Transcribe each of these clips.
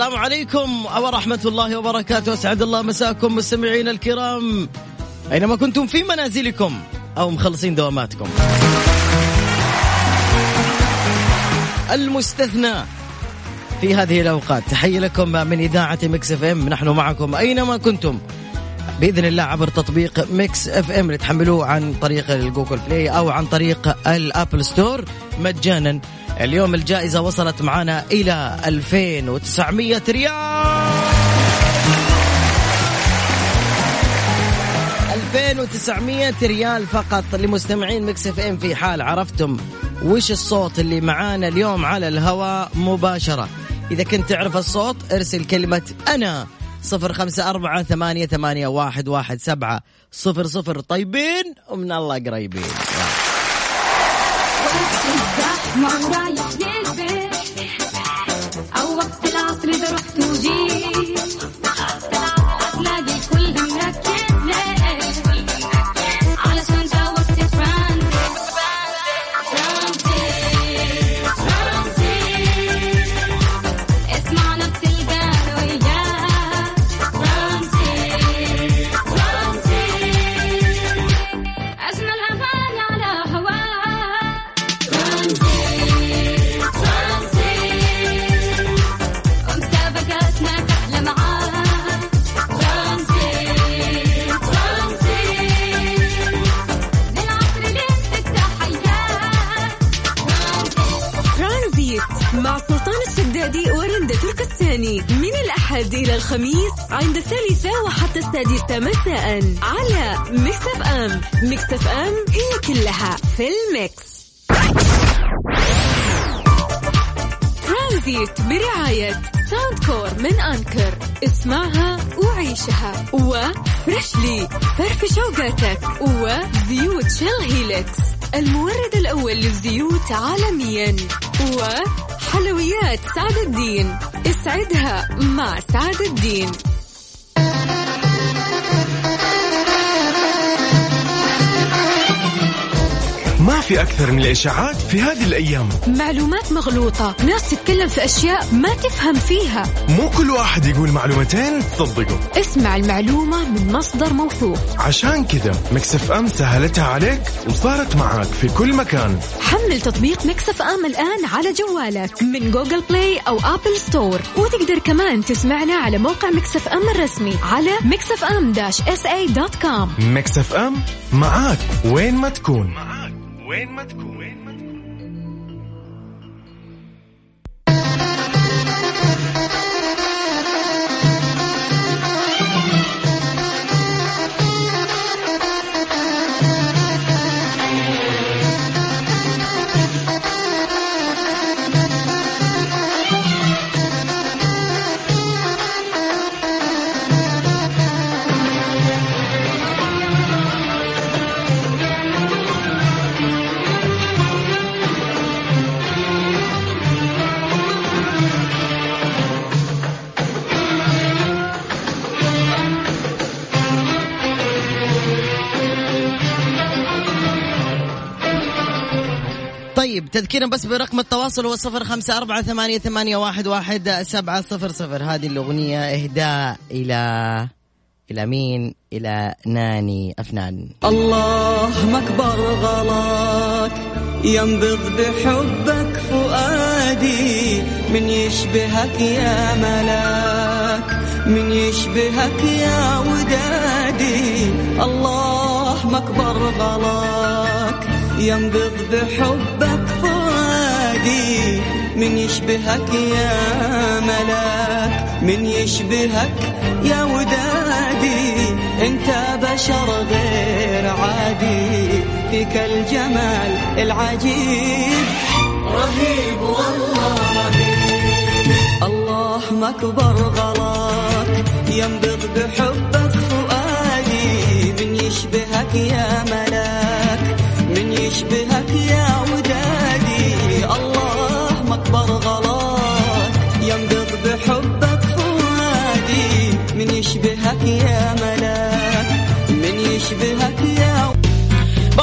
السلام عليكم. ورحمة الله وبركاته. أسعد الله مساكم مستمعين الكرام. أينما كنتم في منازلكم أو مخلصين دواماتكم. المستثنى في هذه الأوقات. تحية لكم من إذاعة Mix FM. نحن معكم أينما كنتم. بإذن الله عبر تطبيق Mix FM اللي تحملوه عن طريق ال Google Play أو عن طريق ال App Store. مجانا. اليوم الجائزة وصلت معنا إلى 2900 ريال. 2900 ريال فقط لمستمعين Mix FM في حال عرفتم وش الصوت اللي معانا اليوم على الهواء مباشرة. إذا كنت تعرف الصوت ارسل كلمة أنا صفر خمسة أربعة ثمانية, ثمانية واحد, واحد سبعة صفر صفر. طيبين ومن الله قريبين. السادسة مساء على Mix FM Mix FM هي كلها في ال mix. ترانزيت برعاية Soundcore من Anker. اسمعها وعيشها. و Freshly. فرفش وقاتك. وزيوت Shell Helix المورد الأول للزيوت عالميا. وحلويات سعد الدين. اسعدها مع سعد الدين. في أكثر من الإشاعات في هذه الأيام. معلومات مغلوطة. ناس تتكلم في أشياء ما تفهم فيها. مو كل واحد يقول معلومتين تصدقه. اسمع المعلومة من مصدر موثوق. عشان كذا Mix FM سهلتها عليك وصارت معاك في كل مكان. حمل تطبيق Mix FM الآن على جوالك من Google Play أو App Store. وتقدر كمان تسمعنا على موقع Mix FM الرسمي على Mix FM dash SA dot com. مكسف أم معاك وين ما تكون. معاك وين ما تكون. تذكيرا بس برقم التواصل هو صفر خمسة أربعة ثمانية, ثمانية واحد, واحد سبعة صفر صفر. هذه الأغنية إهداء إلى إلى مين؟ إلى ناني أفنان. الله مكبر غلاك ينبض بحبك فؤادي من يشبهك يا ملاك من يشبهك يا ودادي. الله مكبر غلاك ينبض بحبك فؤادي من يشبهك يا ملاك من يشبهك يا ودادي. انت بشر غير عادي فيك الجمال العجيب. رهيب والله. رهيب الله مكبر غلاك ينبض بحبك فؤادي من يشبهك يا ملاك.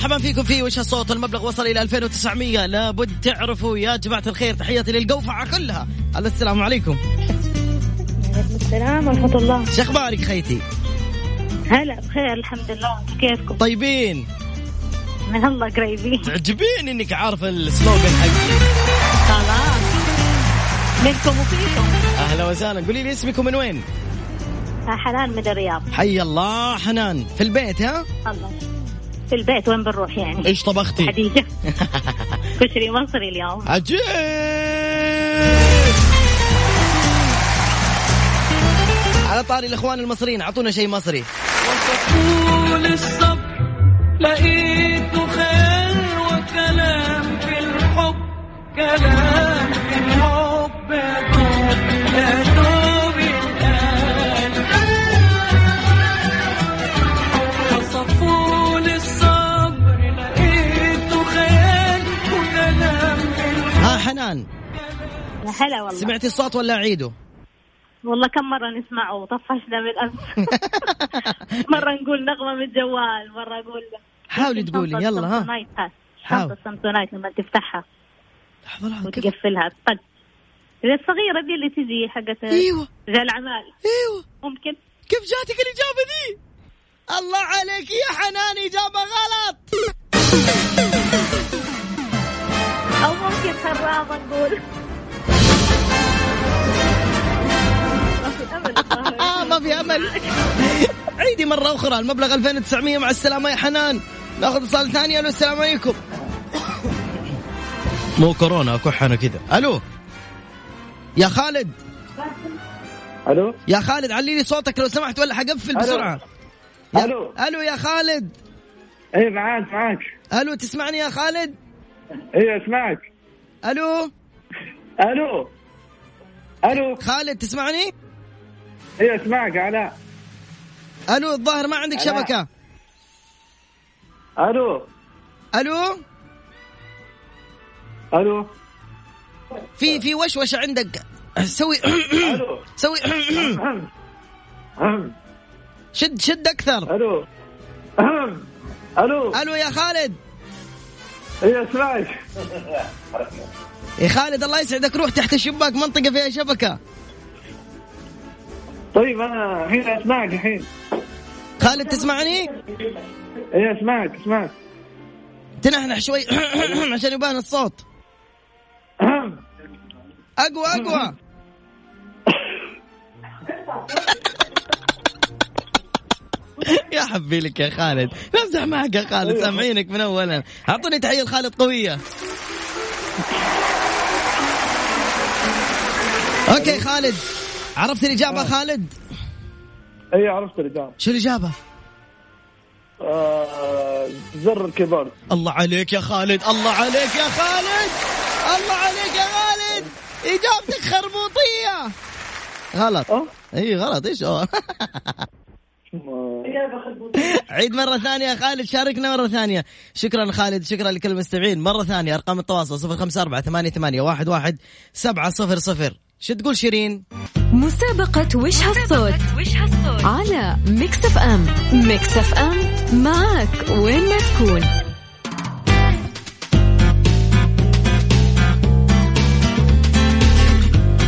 مرحبا فيكم في وش الصوت. المبلغ وصل إلى 2900 لابد تعرفوا يا جماعة الخير. تحياتي للقوفعه كلها. السلام عليكم. السلام ورحمة الله. شو أخبارك خيتي؟ هلا بخير الحمد لله. كيفكم؟ طيبين. من الله قريبين. تعجبين إنك عارفة السلوغن حقي. خلاص. منكم وفيكم. أهلا وسهلا. قولي لي اسمك ومن وين؟ حنان من الرياض. حي الله حنان. في البيت ها؟ الله. في البيت وين بنروح يعني؟ إيش طبختي؟ حديجة كشري مصري اليوم. عجيب! على طاري الإخوان المصريين أعطونا شيء مصري. طول الصبر لقيته خير وكلام في الحب كلام هلا والله. سمعتي الصوت ولا اعيده والله كم مرة نسمعه؟ وطفشنا من الأمس مرة نقول نغمة من الجوال مرة أقول حاولي تقولي يلا ها. حاول. شنطة سامسونايت لما تفتحها. لحظة كيف وتقفلها. طق. الصغيرة دي اللي تجي حقت إيوه. رجال الأعمال إيوه. ممكن. كيف جاتك الاجابه دي الله عليك يا حنان اجابه غلط. أو ممكن خرابة نقول. ما في. آه ما في أمل. عيدي مرة أخرى المبلغ 2900 مع السلامة يا حنان. ناخذ اتصال ثاني ألو السلام عليكم. مو كورونا كح أنا كذا. ألو. يا خالد. ألو. يا خالد علي لي صوتك لو سمحت ولا حقفل. بسرعة. يا- ألو. ألو يا خالد. اي معاك معاك. ألو تسمعني يا خالد؟ اي أسمعك. ألو. ألو. ألو. خالد تسمعني؟ اي اسمعك علاء ألو الظاهر ما عندك ألا. شبكة. ألو. ألو؟ ألو. في في وشوشة عندك. سوي. سوي. شد شد أكثر. ألو. ألو. ألو يا خالد. اي اسمعك يا خالد الله يسعدك. روح تحت الشباك منطقة فيها شبكة. طيب أنا الحين أسمعك الحين. خالد تسمعني؟ اي أسمعك أسمعك. تنحنح شوي. عشان يبان الصوت. أقوى أقوى. يا حبي لك يا خالد. نمزح معك يا خالد سامعينك من اولا. أعطوني تحية لخالد قوية. okay خالد. عرفت الاجابه خالد؟ اي عرفت الاجابه شو الاجابه آه، زر ال keyboard. الله عليك يا خالد الله عليك يا خالد الله عليك يا خالد. إجابتك خربوطية. غلط. أه؟ إي غلط. إيش؟ أوه. عيد مرة ثانية يا خالد شاركنا مرة ثانية. شكرا خالد شكرا لكل المستمعين. مرة ثانية أرقام التواصل صفر خمسة أربعة ثمانية, ثمانية واحد, واحد سبعة صفر صفر. شو تقول شيرين؟ مسابقة وش هالصوت؟ على Mix FM. Mix FM معك وين ما تكون.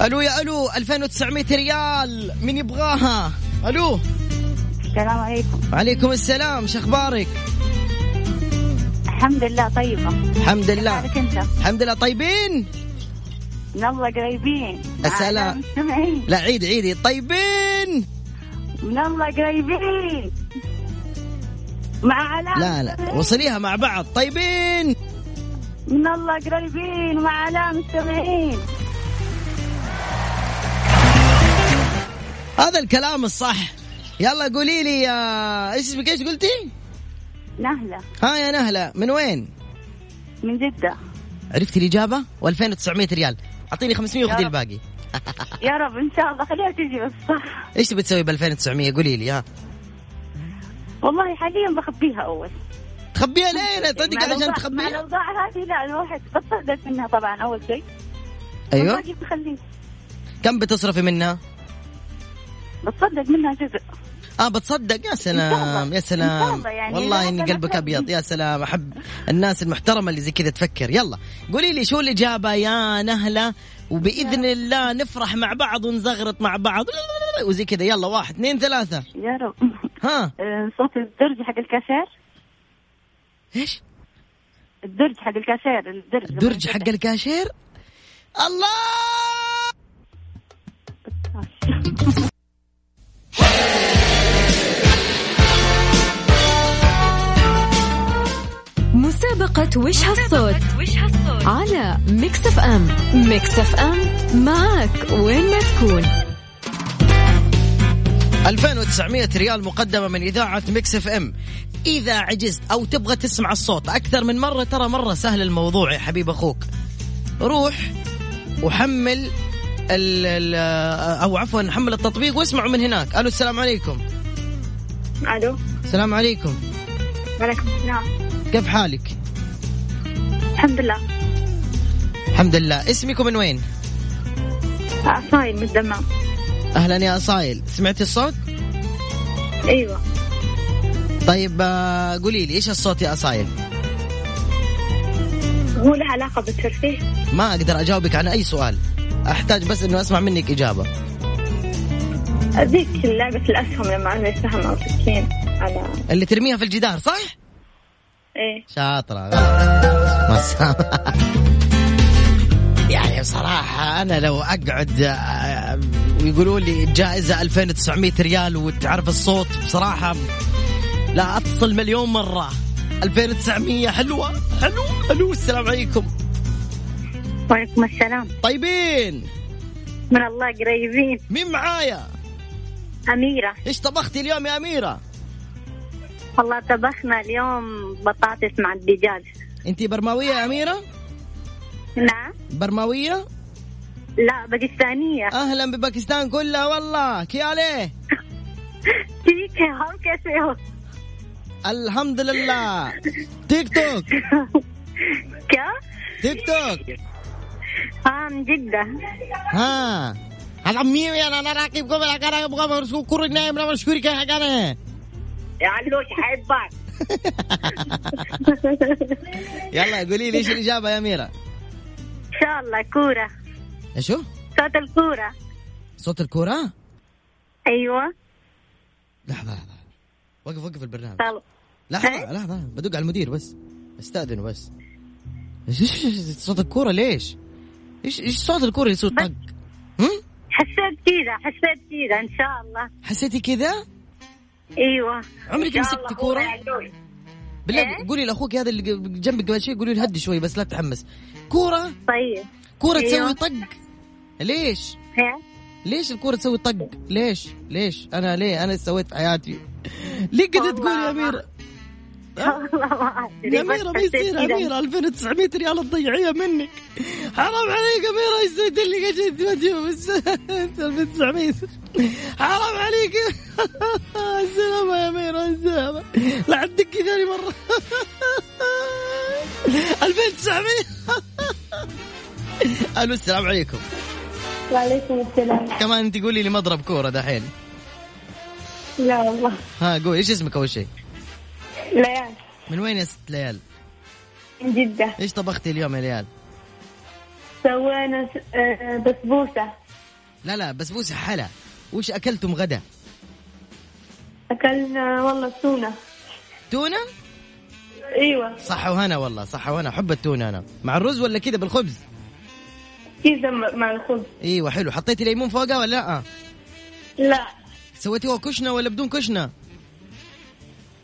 ألو يا ألو 2900 ريال من يبغاها. ألو. السلام عليكم. وعليكم السلام شخبارك الحمد لله طيبة. الحمد لله. الحمد لله طيبين؟ من الله قريبين. السلام. لا عيدي عيدي طيبين. من الله قريبين. مع علاء لا لا. وصليها مع بعض. طيبين. من الله قريبين. مع علاء مستمعين هذا الكلام الصح. يلا قولي لي يا إيش اسمك؟ إيش قلتي؟ نهلة. ها يا نهلة. من وين؟ من جدة. عرفتي الإجابة؟ و2900 ريال. أعطيني 500 يا وخذي. الباقي يا رب إن شاء الله. خليها تجي بس. صح إيش تبي تسوي ب 2900 قولي لي ها. والله حاليا بخبيها أول. تخبيها ليه؟ تصدق عشان مع تخبيها؟ الأوضاع هذه لا الواحد بتصدق منها طبعا أول شيء. أيوه. بخليه. كم بتصرفي منها؟ بتصدق منها جزء. آه بتصدق. يا سلام. يا سلام. يعني والله أبدا قلبك. أبيض. يا سلام. أحب الناس المحترمة اللي زي كذا تفكر. يلا. قولي لي شو الاجابه يا نهلة. وبإذن الله نفرح مع بعض ونزغرط مع بعض. وزي كذا. يلا واحد اثنين ثلاثة. يا رب. ها. آه، صوت الدرج حق الكاشير. إيش؟ الدرج حق الكاشير. الدرج. الدرج حق الكاشير؟ الله! مسابقة وش هالصوت؟ على Mix FM. Mix FM معك وين ما تكون. 2900 ريال مقدمة من إذاعة Mix FM. إذا عجزت أو تبغى تسمع الصوت أكثر من مرة ترى مرة سهل الموضوع يا حبيب أخوك. روح وحمل ال ال أو عفوا حمل التطبيق واسمعوا من هناك. ألو السلام عليكم. ألو. السلام عليكم. وعليكم السلام. كيف حالك؟ الحمد لله. الحمد لله. اسمكم من وين؟ عصايم من الدمام أهلا يا أصايل سمعتي الصوت؟ أيوه. طيب آه، قولي لي إيش الصوت يا أصايل هو له علاقة بالترفيه. ما أقدر أجاوبك عن أي سؤال. أحتاج بس إنه أسمع منك إجابة. ذيك لعبه الأسهم لما عمل سهم أو سكين على اللي ترميها في الجدار صح؟ إيه. شاطرة. يعني بصراحة أنا لو أقعد آه، ويقولوا لي جائزة 2900 ريال وتعرف الصوت بصراحة لا أتصل مليون مرة. 2900 حلوة حلوة حلوة. السلام عليكم. وعليكم السلام. طيبين. من الله قريبين. مين معايا؟ أميرة. إيش طبختي اليوم يا أميرة؟ والله طبخنا اليوم بطاطس مع الدجاج أنت برماوية يا أميرة؟ نعم برماوية؟ لا باكستانية أهلا بباكستان كلها والله كيالي ठीक है हम कैसे हो الحمد لله تيك توك क्या تيك توك हाँ من جدة ها هذا مين انا انا راكب قبل انا ابغى مرسو كوري نايم انا مشكوري كي حقانه علوش حبك يلا قولي لي إيش الإجابة يا اميره إن شاء الله كورة. إيشو؟ صوت الكورة. صوت الكورة؟ أيوة. لحظة لحظة وقف وقف البرنامج. لحظة إيه؟ لحظة بدق على المدير بس. استاذنه بس. إيش صوت الكورة ليش؟ إيش إيش صوت الكورة يصير طق؟ هم؟ حسيت كذا حسيت كذا إن شاء الله. حسيتي كذا؟ أيوة عمرك؟ هو علوش. بالله إيه؟ قولي لأخوك هذا اللي جنبك قبل شوي قولي له هدي شوي بس لا تحمس كورة طيب كورة أيوه. تسوي طق ليش ها؟ ليش الكورة تسوي طق؟ ليش؟ ليش؟ أنا ليه؟ إيش سويت في حياتي؟ ليه كده تقول يا والله يا أميرة ما يصير. أميرة 2900 ريال تضيعيها منك. حرام عليك أميرة إيش سويت لي وجهي بس 2900 حرام عليك. السلامة يا أميرة السلامة لا عاد دقي ثاني مرة 2900 ألو السلام عليكم. وعليكم السلام. كمان أنت قولي لي مضرب كورة دحين. لا والله. ها قول إيش اسمك أول شيء؟ ليال من وين يا ست ليال؟ من جدة إيش طبختي اليوم يا ليال؟ سوينا آه، بسبوسة لا لا بسبوسة حلا وش أكلتم غدا؟ أكلنا والله تونة تونة؟ أيوة صح وهنا والله صح وهنا أحب التونة أنا مع الرز ولا كذا بالخبز؟ كذا مع الخبز إيوه حلو حطيتي ليمون فوقها ولا لأ؟ لا سويتيها كشنة ولا بدون كشنة؟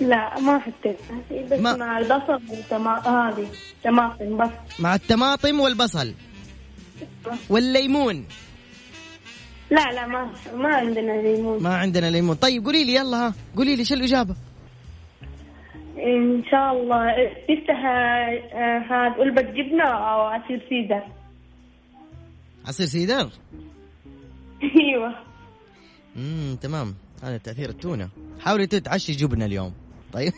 لا ما حطيتها بس ما- مع البصل والطما هذه طماطم بس. مع الطماطم والبصل. والليمون. لا لا ما ما عندنا ليمون. ما عندنا ليمون. طيب قولي لي يلا ها. قولي لي شو الإجابة؟ إن شاء الله. تفتح آه، هذا علبة جبنة أو عصير سيدر؟ عصير سيدر؟ إيوه. امم تمام. هذا تأثير التونة. حاولي تتعشي جبنة اليوم. طيب.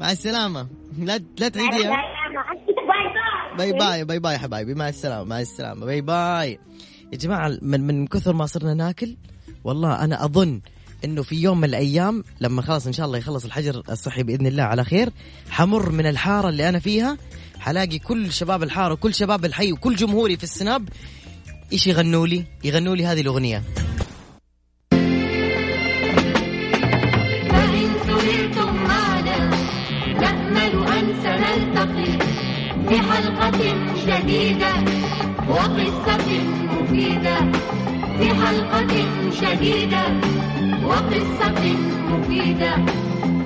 مع السلامة. لا لا تعيديها bye bye bye bye حبايبي. مع السلامة مع السلامة. bye bye. يا جماعة من من كثر ما صرنا ناكل والله أنا أظن إنه في يوم من الأيام لما خلاص إن شاء الله يخلص الحجر الصحي بإذن الله على خير حمر من الحارة اللي أنا فيها حلاقي كل شباب الحارة وكل شباب الحي وكل جمهوري في السناب إيش يغنوا لي؟ يغنوا لي هذه الأغنية. في حلقة جديدة وقصة مفيدة. في حلقة جديدة وقصة مفيدة.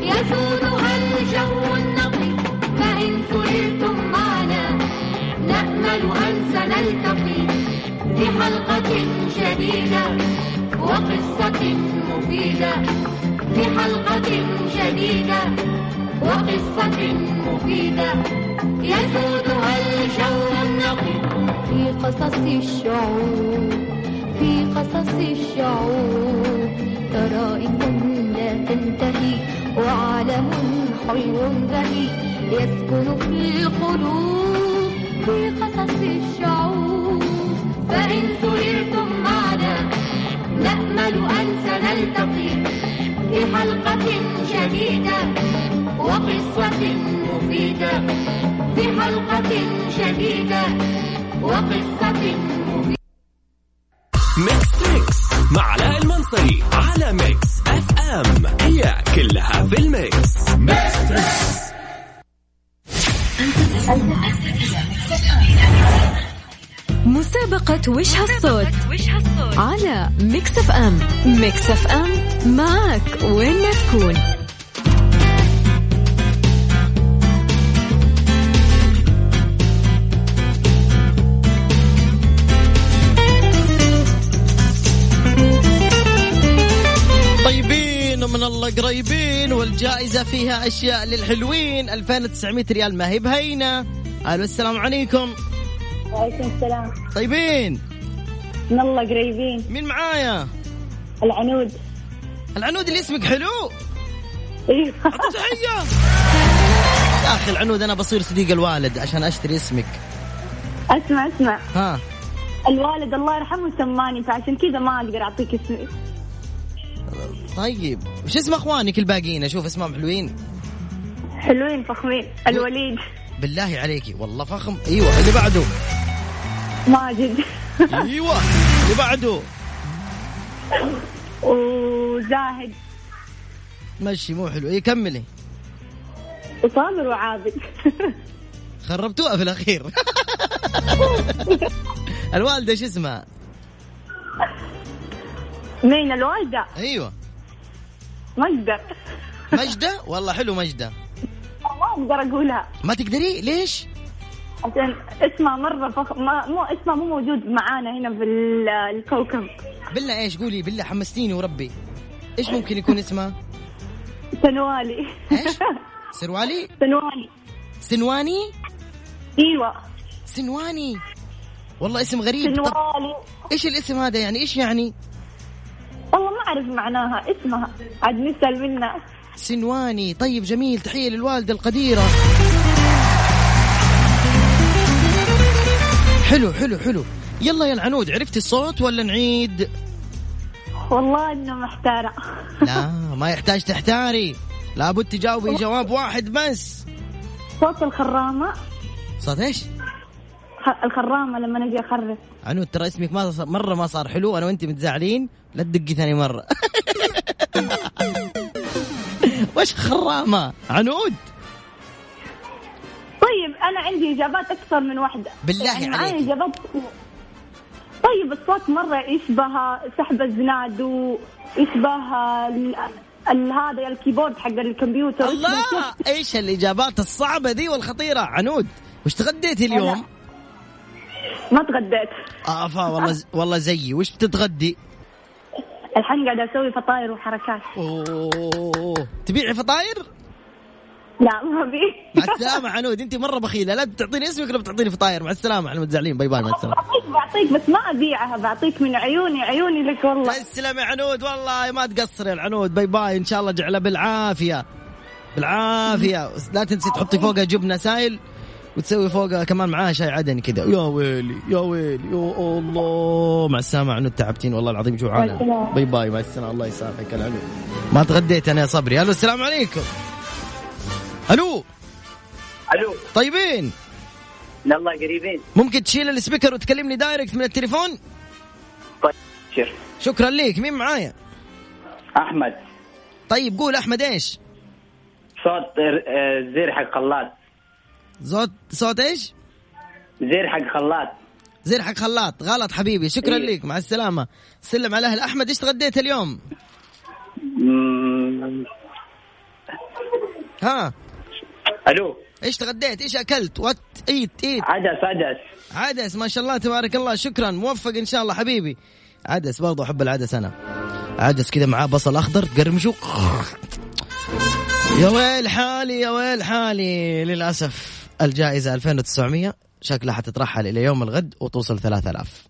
يسودها الجو النقي فإن سررتم معنا نأمل أن سنلتقي. في حلقة جديدة وقصة مفيدة. في حلقة جديدة وقصة مفيدة. يسودها الجو النقي في قصص الشعوب في قصص الشعوب. طرائف لا تنتهي وعالم حلو بهي يسكن في القلوب في قصص الشعوب. فإن سررتم معنا نأمل أن سنلتقي في حلقة جديدة؟ وقصة مفيدة في حلقة جديدة وقصة مفيدة. Mix Trix مع علاء المنصري على Mix FM. هي كلها في ال mix. مسابقة وش هالصوت على Mix FM. Mix FM معك وين ما تكون. الله قريبين والجائزة فيها أشياء للحلوين. 2900 ريال ما هي بهينة. ألو السلام عليكم. وعليكم السلام. طيبين؟ من الله قريبين. مين معايا؟ العنود. العنود اللي اسمك حلو؟ أيوه تحية. يا أخي العنود أنا بصير صديق الوالد عشان أشتري اسمك. أسمع أسمع. ها. الوالد الله يرحمه سماني فعشان كذا ما أقدر أعطيك اسمي طيب وش اسم اخوانك الباقيين؟ أشوف اسمهم حلوين. حلوين فخمين. الوليد. بالله عليكي والله فخم. أيوه اللي بعده. ماجد. أيوه اللي بعده. وزاهد. مشي مو حلو. إيه كملي. وصابر وعابد. خربتوها في الأخير. الوالدة شو اسمها؟ مين؟ الوالدة. أيوه. ما أقدر مجدة؟ والله حلو مجدة. ما أقدر أقولها. ما تقدري؟ ليش؟ عشان اسمها مرة فخ... ما... مو اسمها مو موجود معانا هنا في ال- الكوكب. بالله إيش؟ قولي بالله حمستيني وربي. إيش ممكن يكون اسمها سنوالي. إيش؟ سروالي سنوالي. سنواني؟ أيوه. سنواني. والله اسم غريب. طب سنوالي. إيش الاسم هذا يعني؟ إيش يعني؟ والله ما أعرف معناها اسمها. عاد نسأل منها. سنواني. طيب جميل تحية للوالدة القديرة. حلو حلو حلو. يلا يا العنود عرفتي الصوت ولا نعيد؟ والله إنه محتارة. لا ما يحتاج تحتاري. لابد تجاوبي جواب واحد بس. صوت الخرامة. صوت إيش؟ الخرامة لما نجي اخرف عنود ترى اسمك ما صار مرة ما صار حلو أنا وانت متزعلين لا تدقي ثاني مرة. وش خرامة؟ عنود طيب أنا عندي إجابات أكثر من واحدة. بالله يعني عليك. اجابات طيب الصوت مرة يشبه سحب الزناد ويشبه هذا ال keyboard حق الكمبيوتر. الله! إيش الإجابات الصعبة دي والخطيرة؟ عنود وش تغديتي اليوم؟ ما تغديت. افا والله ز... والله زيي. وش بتتغدي؟ الحين قاعدة أسوي فطاير وحركات. أوه. تبيعي فطاير؟ لا ما بي مع السلامة عنود. انت مرة بخيلة. لا تعطيني اسمك ولا بتعطيني فطاير. مع السلامة على متزعلين bye bye مع السلامة. بعطيك بعطيك بس ما أبيعها. بعطيك من عيوني. عيوني لك والله. تسلم يا عنود. والله ما تقصر يا العنود bye bye. إن شاء الله جعلها بالعافية. بالعافية. لا تنسي تحطي فوقها جبنة سايل. وتسوي فوقها كمان معاها شاي عدني كذا يا ويلي يا ويلي يا الله. مع السلامة عنود تعبتيني والله العظيم جوعانة bye bye مع السلامة. الله يسامحك. العنود ما تغديت أنا يا صبري. ألو السلام عليكم. ألو. ألو. طيبين. يلا قريبين. ممكن تشيل ال speaker وتكلمني direct من التليفون؟ طيب. شكرا ليك. مين معايا؟ أحمد. طيب قول أحمد إيش؟ صوت آه، زير حق خلاط صوت صوت إيش زير حق خلاط. زين حق خلاط. غلط حبيبي. شكرا إيه. لك. مع السلامة. سلم على أهل أحمد. إيش تغديت اليوم؟ مم، ها. ألو. إيش تغديت؟ إيش أكلت؟ وات إيت إيت عدس عدس. عدس. ما شاء الله تبارك الله. شكرا. موفق إن شاء الله حبيبي. عدس. برضو أحب العدس أنا. عدس كذا معاه بصل أخضر. تقرمشو يا ويل حالي يا ويل حالي. للأسف. الجائزة 2900 شكلها حتترحل إلى يوم الغد وتوصل 3000